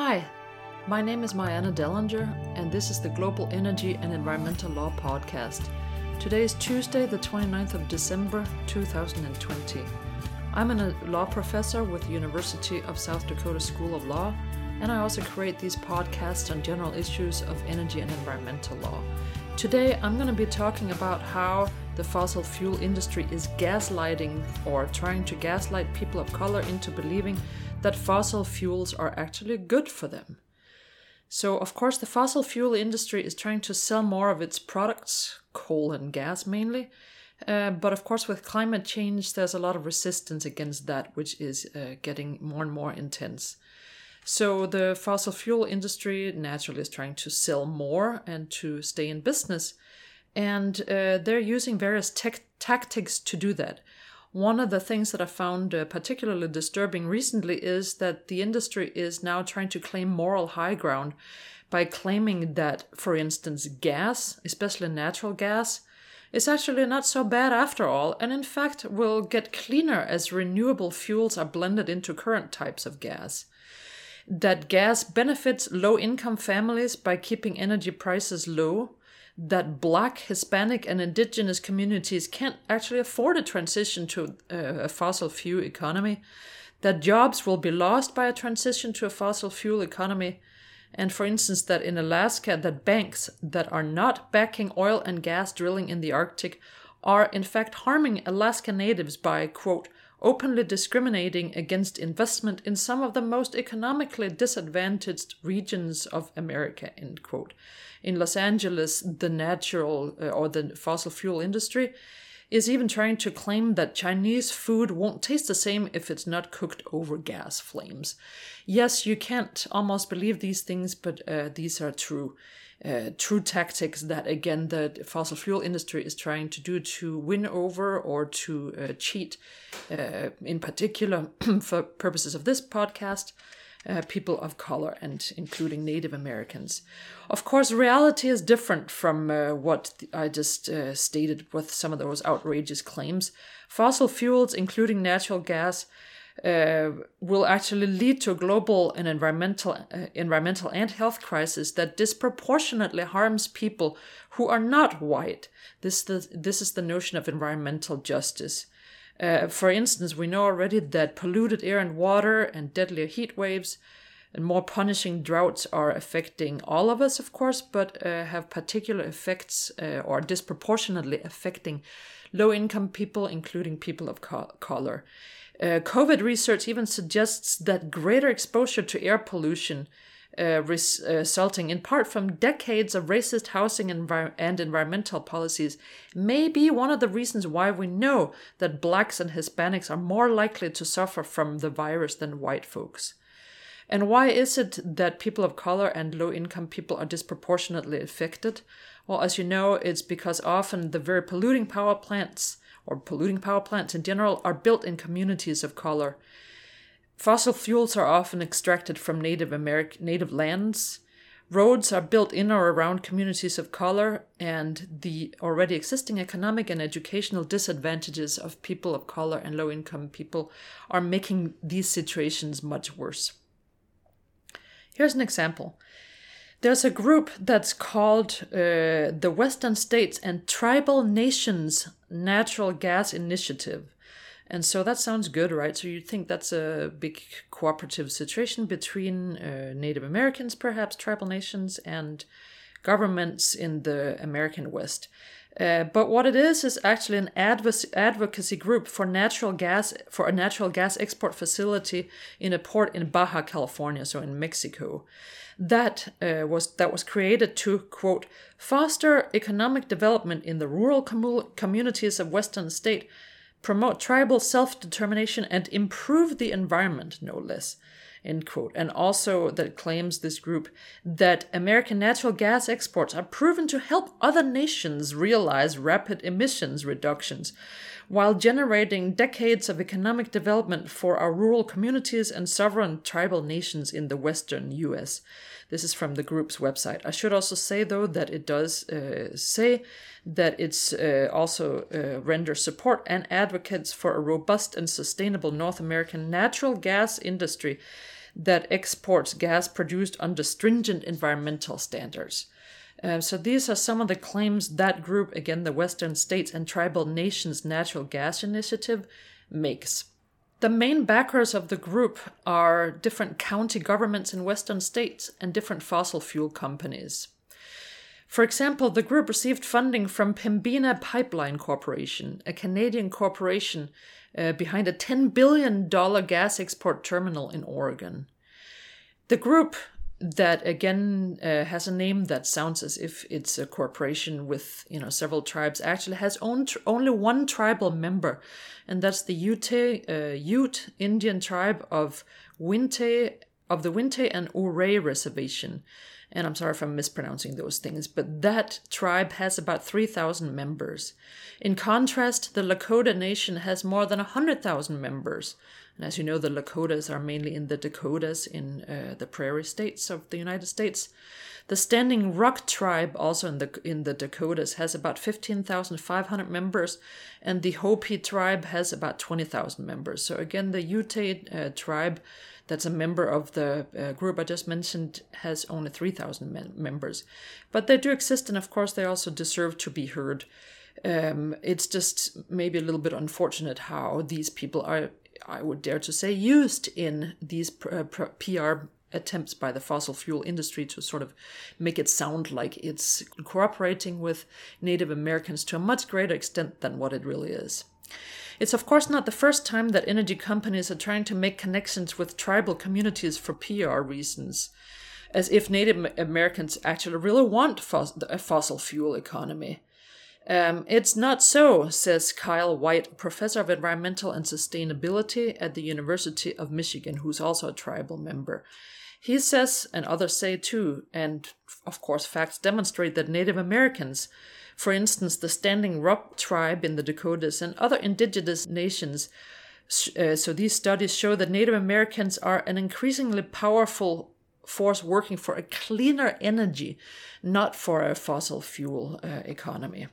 Hi, my name is Myanna Dellinger, and this is the Global Energy and Environmental Law Podcast. Today is Tuesday, the 29th of December, 2020. I'm a law professor with the University of South Dakota School of Law, and I also create these podcasts on general issues of energy and environmental law. Today, I'm going to be talking about how the fossil fuel industry is gaslighting or trying to gaslight people of color into believing that fossil fuels are actually good for them. So, of course, the fossil fuel industry is trying to sell more of its products, coal and gas mainly. Uh, but of course, with climate change, there's a lot of resistance against that, which is uh, getting more and more intense. So, the fossil fuel industry naturally is trying to sell more and to stay in business. And uh, they're using various tech tactics to do that. One of the things that I found uh, particularly disturbing recently is that the industry is now trying to claim moral high ground by claiming that, for instance, gas, especially natural gas, is actually not so bad after all, and in fact will get cleaner as renewable fuels are blended into current types of gas. That gas benefits low income families by keeping energy prices low, that black, Hispanic, and indigenous communities can't actually afford a transition to uh, a fossil fuel economy, that jobs will be lost by a transition to a fossil fuel economy, and for instance, that in Alaska, that banks that are not backing oil and gas drilling in the Arctic are in fact harming Alaska natives by, quote, openly discriminating against investment in some of the most economically disadvantaged regions of America, end quote in Los Angeles, the natural uh, or the fossil fuel industry is even trying to claim that Chinese food won't taste the same if it's not cooked over gas flames. Yes, you can't almost believe these things, but uh, these are true. Uh, true tactics that again the fossil fuel industry is trying to do to win over or to uh, cheat uh, in particular for purposes of this podcast uh, people of color and including Native Americans. Of course, reality is different from uh, what I just uh, stated with some of those outrageous claims. Fossil fuels, including natural gas, uh, will actually lead to a global and environmental, uh, environmental and health crisis that disproportionately harms people who are not white. This, the, this is the notion of environmental justice. Uh, for instance, we know already that polluted air and water and deadlier heat waves and more punishing droughts are affecting all of us, of course, but uh, have particular effects uh, or disproportionately affecting low income people, including people of co- color. Uh, COVID research even suggests that greater exposure to air pollution uh, uh, resulting in part from decades of racist housing envir- and environmental policies, may be one of the reasons why we know that blacks and Hispanics are more likely to suffer from the virus than white folks. And why is it that people of color and low income people are disproportionately affected? Well, as you know, it's because often the very polluting power plants, or polluting power plants in general, are built in communities of color. Fossil fuels are often extracted from Native American native lands. Roads are built in or around communities of color, and the already existing economic and educational disadvantages of people of color and low income people are making these situations much worse. Here's an example. There's a group that's called uh, the Western States and Tribal Nations Natural Gas Initiative. And so that sounds good, right? So you'd think that's a big cooperative situation between uh, Native Americans, perhaps tribal nations, and governments in the American West. Uh, but what it is is actually an advocacy group for natural gas for a natural gas export facility in a port in Baja California, so in Mexico. That uh, was that was created to quote foster economic development in the rural com- communities of Western state promote tribal self determination, and improve the environment, no less. End quote. And also, that claims this group that American natural gas exports are proven to help other nations realize rapid emissions reductions while generating decades of economic development for our rural communities and sovereign tribal nations in the western US. This is from the group's website. I should also say, though, that it does uh, say that it's uh, also uh, renders support and advocates for a robust and sustainable North American natural gas industry that exports gas produced under stringent environmental standards. Uh, so these are some of the claims that group, again, the Western States and Tribal Nations Natural Gas Initiative, makes. The main backers of the group are different county governments in Western states and different fossil fuel companies. For example, the group received funding from Pembina Pipeline Corporation, a Canadian corporation uh, behind a $10 billion gas export terminal in Oregon. The group, that again uh, has a name that sounds as if it's a corporation with you know several tribes, actually has own tr- only one tribal member, and that's the Ute, uh, Ute Indian tribe of Uintah of the Uintah and Ouray Reservation and I'm sorry if I'm mispronouncing those things, but that tribe has about 3,000 members. In contrast, the Lakota Nation has more than 100,000 members. And as you know, the Lakotas are mainly in the Dakotas in uh, the prairie states of the United States. The Standing Rock tribe, also in the in the Dakotas, has about 15,500 members, and the Hopi tribe has about 20,000 members. So again, the Ute uh, tribe that's a member of the uh, group I just mentioned, has only 3,000 members. But they do exist, and of course, they also deserve to be heard. Um, it's just maybe a little bit unfortunate how these people are, I would dare to say, used in these pr- pr- PR attempts by the fossil fuel industry to sort of make it sound like it's cooperating with Native Americans to a much greater extent than what it really is. It's of course not the first time that energy companies are trying to make connections with tribal communities for PR reasons, as if Native Americans actually really want a fossil fuel economy. Um, it's not so, says Kyle Whyte, professor of environmental and sustainability at the University of Michigan, who's also a tribal member. He says, and others say too, and of course, facts demonstrate that Native Americans for instance, the Standing Rock tribe in the Dakotas and other indigenous nations. Uh, so these studies show that Native Americans are an increasingly powerful force working for a cleaner energy, not for a fossil fuel uh, economy.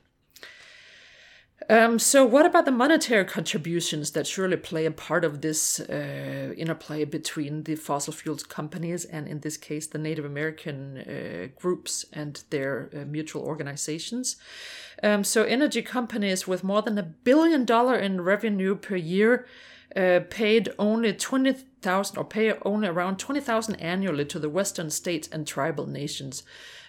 Um, so, what about the monetary contributions that surely play a part of this uh, interplay between the fossil fuels companies and, in this case, the Native American uh, groups and their uh, mutual organizations? Um, so, energy companies with more than a billion dollar in revenue per year uh, paid only 20,000 or pay only around 20,000 annually to the Western states and tribal nations.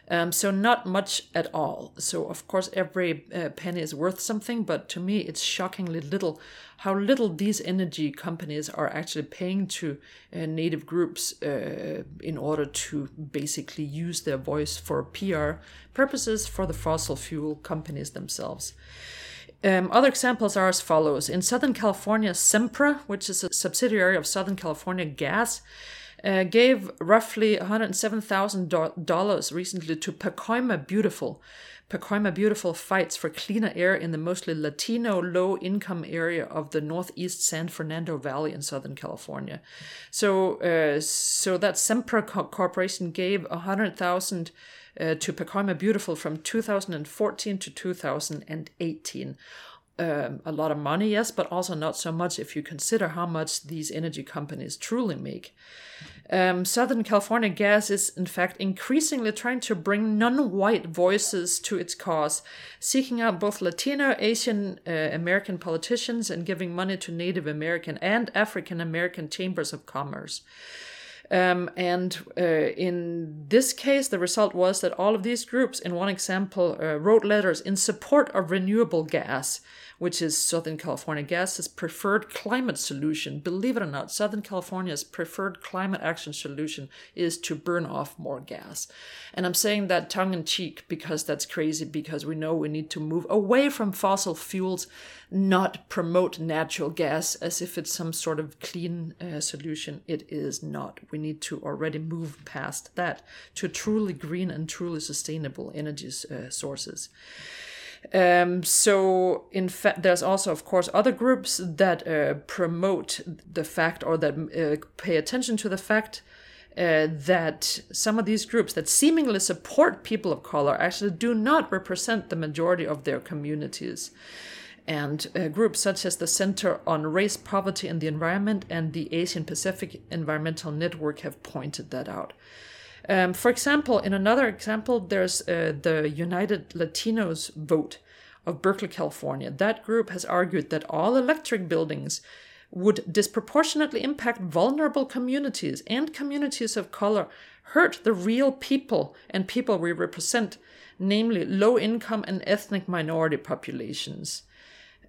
Um, so not much at all. So of course every uh, penny is worth something, but to me it's shockingly little how little these energy companies are actually paying to uh, native groups uh, in order to basically use their voice for PR purposes for the fossil fuel companies themselves. Um, other examples are as follows. In Southern California, Sempra, which is a subsidiary of Southern California Gas, uh, gave roughly $107,000 recently to Pacoima Beautiful. Pacoima Beautiful fights for cleaner air in the mostly Latino low income area of the northeast San Fernando Valley in Southern California. So, uh, so that Sempra co- Corporation gave 100,000 uh, to Pacoima Beautiful from 2014 to 2018 um, a lot of money, yes, but also not so much if you consider how much these energy companies truly make. Um, Southern California Gas is, in fact, increasingly trying to bring non white voices to its cause, seeking out both Latino, Asian uh, American politicians and giving money to Native American and African American chambers of commerce. Um, and uh, in this case, the result was that all of these groups, in one example, uh, wrote letters in support of renewable gas which is Southern California Gas's preferred climate solution. Believe it or not, Southern California's preferred climate action solution is to burn off more gas. And I'm saying that tongue in cheek because that's crazy, because we know we need to move away from fossil fuels, not promote natural gas as if it's some sort of clean uh, solution. It is not. We need to already move past that to truly green and truly sustainable energy uh, sources. Um, so, in fact, there's also, of course, other groups that uh, promote the fact or that uh, pay attention to the fact uh, that some of these groups that seemingly support people of color actually do not represent the majority of their communities. And uh, groups such as the Center on Race, Poverty, and the Environment and the Asian Pacific Environmental Network have pointed that out. Um, for example, in another example, there's uh, the United Latinos Vote of Berkeley, California. That group has argued that all electric buildings would disproportionately impact vulnerable communities and communities of color, hurt the real people and people we represent, namely low income and ethnic minority populations.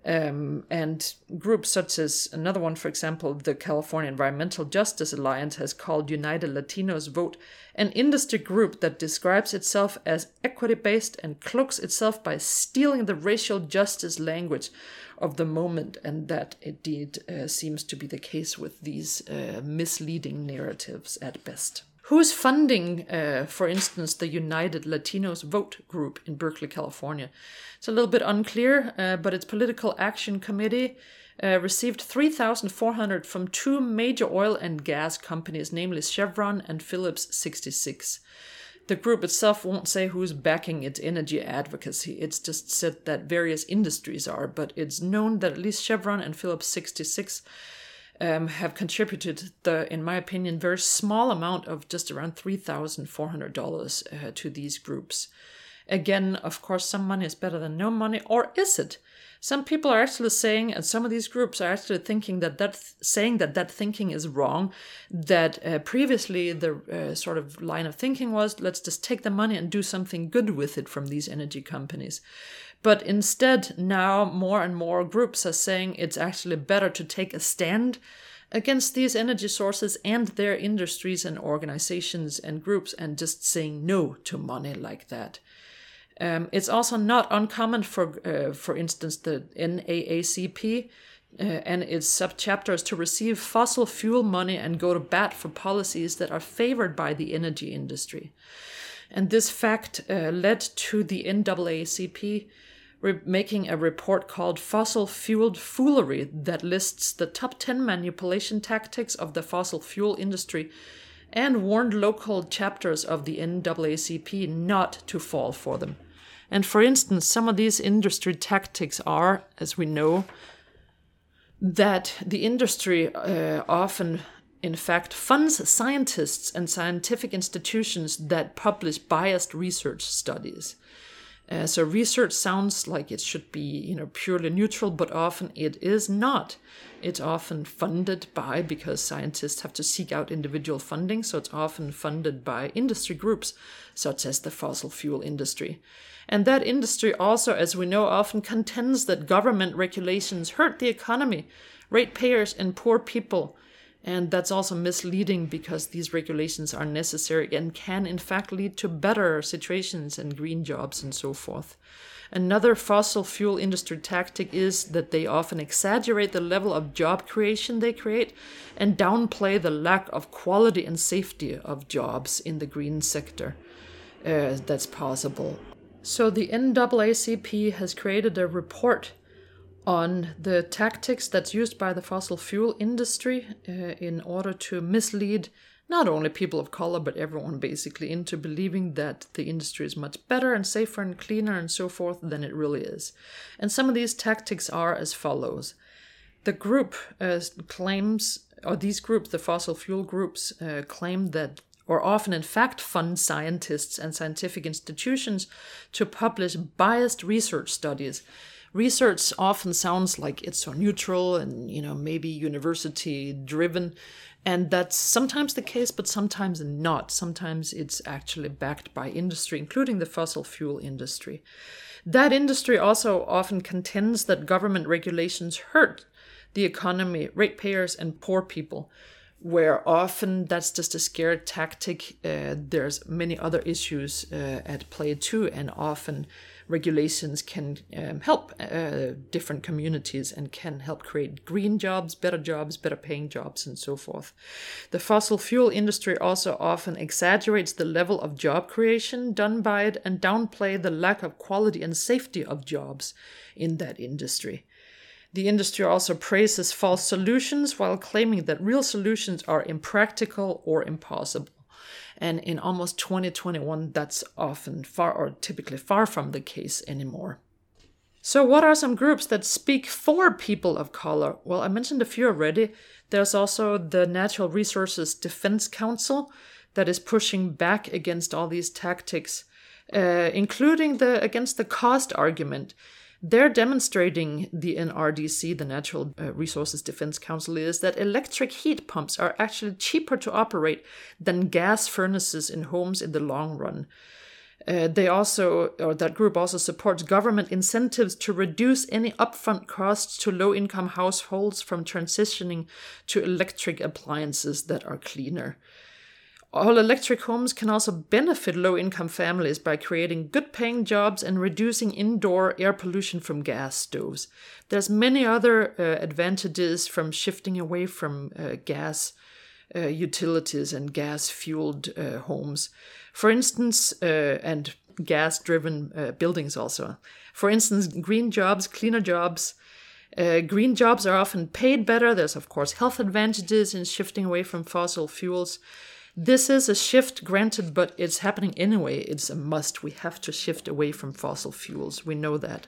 Um, and groups such as another one, for example, the California Environmental Justice Alliance has called United Latinos Vote an industry group that describes itself as equity based and cloaks itself by stealing the racial justice language of the moment. And that indeed uh, seems to be the case with these uh, misleading narratives at best. Who's funding, uh, for instance, the United Latinos Vote group in Berkeley, California? It's a little bit unclear, uh, but its political action committee uh, received 3,400 from two major oil and gas companies, namely Chevron and Phillips 66. The group itself won't say who's backing its energy advocacy. It's just said that various industries are, but it's known that at least Chevron and Phillips 66 um, have contributed the, in my opinion, very small amount of just around three thousand four hundred dollars uh, to these groups. Again, of course, some money is better than no money, or is it? Some people are actually saying, and some of these groups are actually thinking that that saying that that thinking is wrong. That uh, previously the uh, sort of line of thinking was, let's just take the money and do something good with it from these energy companies. But instead, now more and more groups are saying it's actually better to take a stand against these energy sources and their industries and organizations and groups and just saying no to money like that. Um, it's also not uncommon for, uh, for instance, the NAACP uh, and its subchapters to receive fossil fuel money and go to bat for policies that are favored by the energy industry. And this fact uh, led to the NAACP re- making a report called Fossil Fueled Foolery that lists the top 10 manipulation tactics of the fossil fuel industry and warned local chapters of the NAACP not to fall for them. And for instance, some of these industry tactics are, as we know, that the industry uh, often, in fact, funds scientists and scientific institutions that publish biased research studies. Uh, so research sounds like it should be, you know, purely neutral, but often it is not. It's often funded by because scientists have to seek out individual funding, so it's often funded by industry groups such as the fossil fuel industry. And that industry also, as we know, often contends that government regulations hurt the economy, ratepayers, and poor people and that's also misleading because these regulations are necessary and can, in fact, lead to better situations and green jobs and so forth. Another fossil fuel industry tactic is that they often exaggerate the level of job creation they create and downplay the lack of quality and safety of jobs in the green sector uh, that's possible. So the NAACP has created a report on the tactics that's used by the fossil fuel industry uh, in order to mislead not only people of color but everyone basically into believing that the industry is much better and safer and cleaner and so forth than it really is. And some of these tactics are as follows. The group uh, claims, or these groups, the fossil fuel groups, uh, claim that or often in fact fund scientists and scientific institutions to publish biased research studies research often sounds like it's so neutral and you know maybe university driven and that's sometimes the case but sometimes not. Sometimes it's actually backed by industry including the fossil fuel industry. That industry also often contends that government regulations hurt the economy ratepayers and poor people where often that's just a scare tactic uh, there's many other issues uh, at play too and often regulations can um, help uh, different communities and can help create green jobs, better jobs, better paying jobs, and so forth. The fossil fuel industry also often exaggerates the level of job creation done by it and downplay the lack of quality and safety of jobs in that industry. The industry also praises false solutions while claiming that real solutions are impractical or impossible. And in almost 2021, that's often far or typically far from the case anymore. So, what are some groups that speak for people of color? Well, I mentioned a few already. There's also the Natural Resources Defense Council that is pushing back against all these tactics, uh, including the against the cost argument. They're demonstrating the NRDC, the Natural uh, Resources Defense Council, is that electric heat pumps are actually cheaper to operate than gas furnaces in homes in the long run. Uh, they also, or that group also supports government incentives to reduce any upfront costs to low income households from transitioning to electric appliances that are cleaner. All electric homes can also benefit low income families by creating good paying jobs and reducing indoor air pollution from gas stoves. There's many other uh, advantages from shifting away from uh, gas uh, utilities and gas fueled uh, homes. For instance, uh, and gas driven uh, buildings also. For instance, green jobs, cleaner jobs. Uh, green jobs are often paid better. There's, of course, health advantages in shifting away from fossil fuels. This is a shift, granted, but it's happening anyway. It's a must. We have to shift away from fossil fuels. We know that.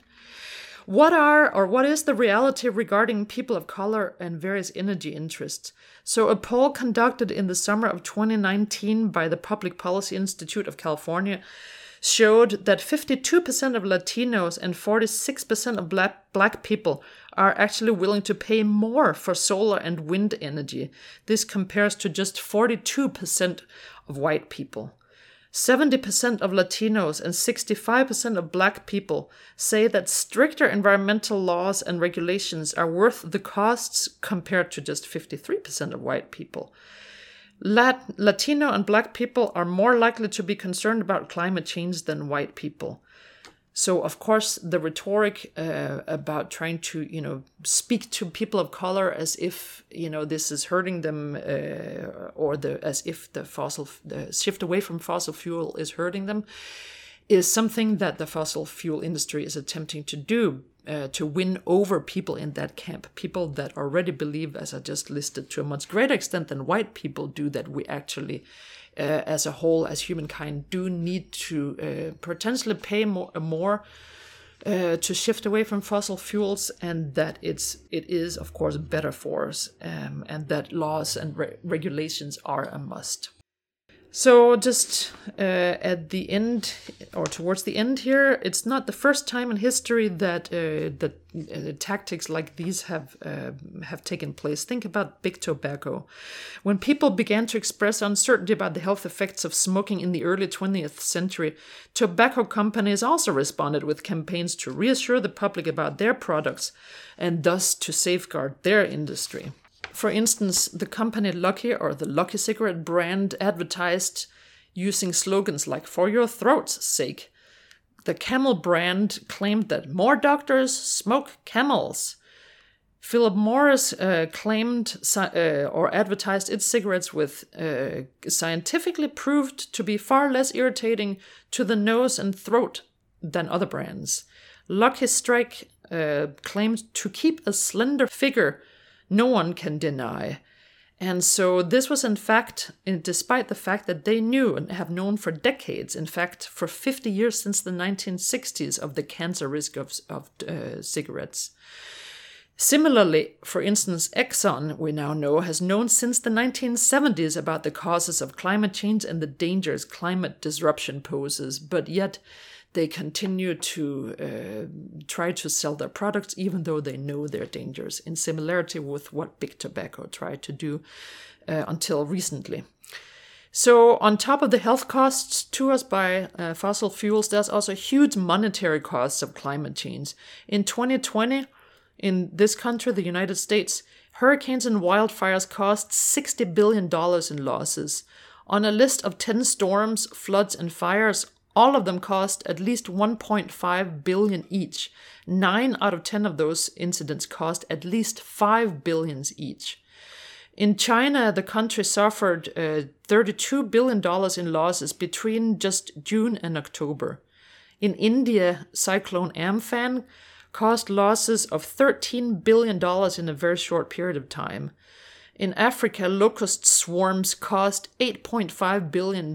What are or what is the reality regarding people of color and various energy interests? So, a poll conducted in the summer of 2019 by the Public Policy Institute of California showed that 52% of Latinos and 46% of black, black people are actually willing to pay more for solar and wind energy. This compares to just 42% of white people. 70% of Latinos and 65% of Black people say that stricter environmental laws and regulations are worth the costs compared to just 53% of white people. Lat- Latino and Black people are more likely to be concerned about climate change than white people. So, of course, the rhetoric uh, about trying to, you know, speak to people of color as if, you know, this is hurting them, uh, or the as if the fossil the shift away from fossil fuel is hurting them, is something that the fossil fuel industry is attempting to do uh, to win over people in that camp, people that already believe, as I just listed, to a much greater extent than white people do, that we actually uh, as a whole, as humankind, do need to uh, potentially pay more, more uh, to shift away from fossil fuels, and that it's it is of course better for us, um, and that laws and re- regulations are a must. So, just uh, at the end, or towards the end here, it's not the first time in history that uh, that uh, tactics like these have uh, have taken place. Think about big tobacco. When people began to express uncertainty about the health effects of smoking in the early 20th century, tobacco companies also responded with campaigns to reassure the public about their products, and thus to safeguard their industry. For instance, the company Lucky or the Lucky cigarette brand advertised using slogans like for your throat's sake. The Camel brand claimed that more doctors smoke camels. Philip Morris uh, claimed uh, or advertised its cigarettes with uh, scientifically proved to be far less irritating to the nose and throat than other brands. Lucky Strike uh, claimed to keep a slender figure no one can deny. And so this was, in fact, despite the fact that they knew and have known for decades, in fact, for 50 years since the 1960s, of the cancer risk of, of uh, cigarettes. Similarly, for instance, Exxon, we now know, has known since the 1970s about the causes of climate change and the dangers climate disruption poses, but yet they continue to uh, try to sell their products even though they know their dangers, in similarity with what big tobacco tried to do uh, until recently. So, on top of the health costs to us by uh, fossil fuels, there's also huge monetary costs of climate change. In 2020, in this country, the United States, hurricanes and wildfires cost $60 billion in losses. On a list of 10 storms, floods, and fires, all of them cost at least 1.5 billion each. 9 out of 10 of those incidents cost at least 5 billions each. In China, the country suffered uh, $32 billion in losses between just June and October. In India, Cyclone Amphan caused losses of $13 billion in a very short period of time. In Africa, locust swarms caused $8.5 billion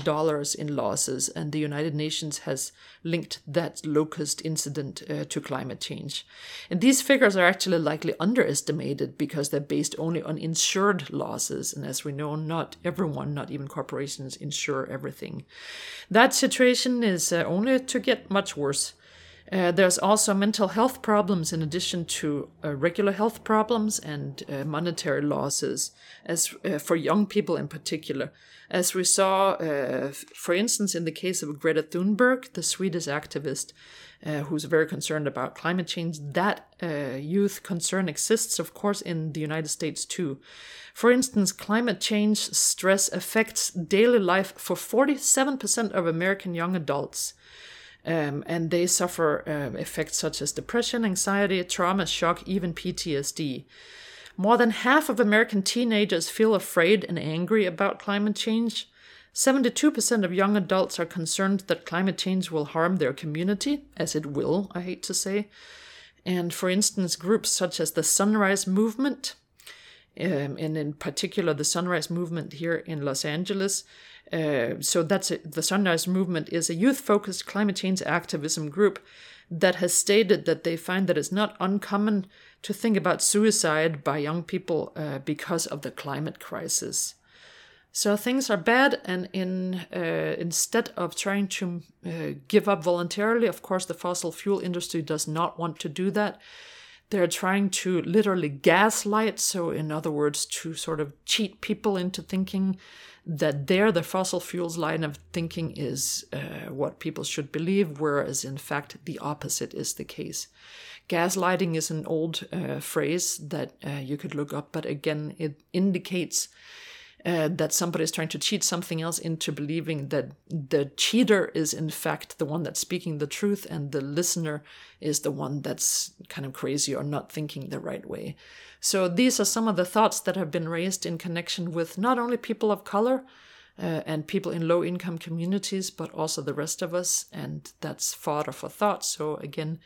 in losses, and the United Nations has linked that locust incident uh, to climate change. And these figures are actually likely underestimated because they're based only on insured losses. And as we know, not everyone, not even corporations, insure everything. That situation is uh, only to get much worse. Uh, there's also mental health problems in addition to uh, regular health problems and uh, monetary losses, as uh, for young people in particular. As we saw, uh, for instance, in the case of Greta Thunberg, the Swedish activist who's very concerned about climate change, that youth concern exists, of course, in the United States too. For instance, climate change stress affects daily life for 47% of American young adults. Um, and they suffer uh, effects such as depression, anxiety, trauma, shock, even PTSD. More than half of American teenagers feel afraid and angry about climate change. 72% of young adults are concerned that climate change will harm their community, as it will, I hate to say. And for instance, groups such as the Sunrise Movement, um, and in particular the Sunrise Movement here in Los Angeles, uh, so that's a, the Sunrise Movement is a youth-focused climate change activism group that has stated that they find that it's not uncommon to think about suicide by young people uh, because of the climate crisis. So things are bad, and in uh, instead of trying to uh, give up voluntarily, of course, the fossil fuel industry does not want to do that. They're trying to literally gaslight, so in other words, to sort of cheat people into thinking that there the fossil fuels line of thinking is uh, what people should believe, whereas in fact the opposite is the case. Gaslighting is an old uh, phrase that uh, you could look up, but again, it indicates uh, that somebody is trying to cheat something else into believing that the cheater is in fact the one that's speaking the truth and the listener is the one that's kind of crazy or not thinking the right way. So these are some of the thoughts that have been raised in connection with not only people of color uh, and people in low income communities, but also the rest of us. And that's fodder for thought. So again,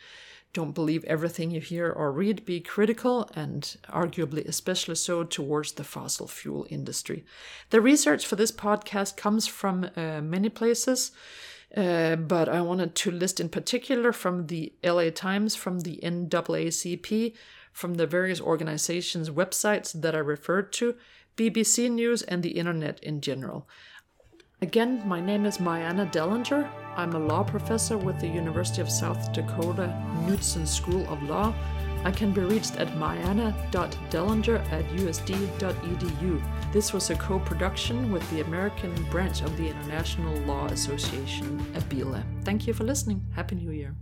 don't believe everything you hear or read. Be critical and arguably especially so towards the fossil fuel industry. The research for this podcast comes from uh, many places. Uh, but I wanted to list in particular from the LA Times, from the NAACP, from the various organizations' websites that I referred to, BBC News, and the internet in general. Again, my name is Myanna Dellinger. I'm a law professor with the University of South Dakota Knudson School of Law. I can be reached at myanna.dellinger at usd.edu. This was a co production with the American branch of the International Law Association, ABILA. Thank you for listening. Happy New Year.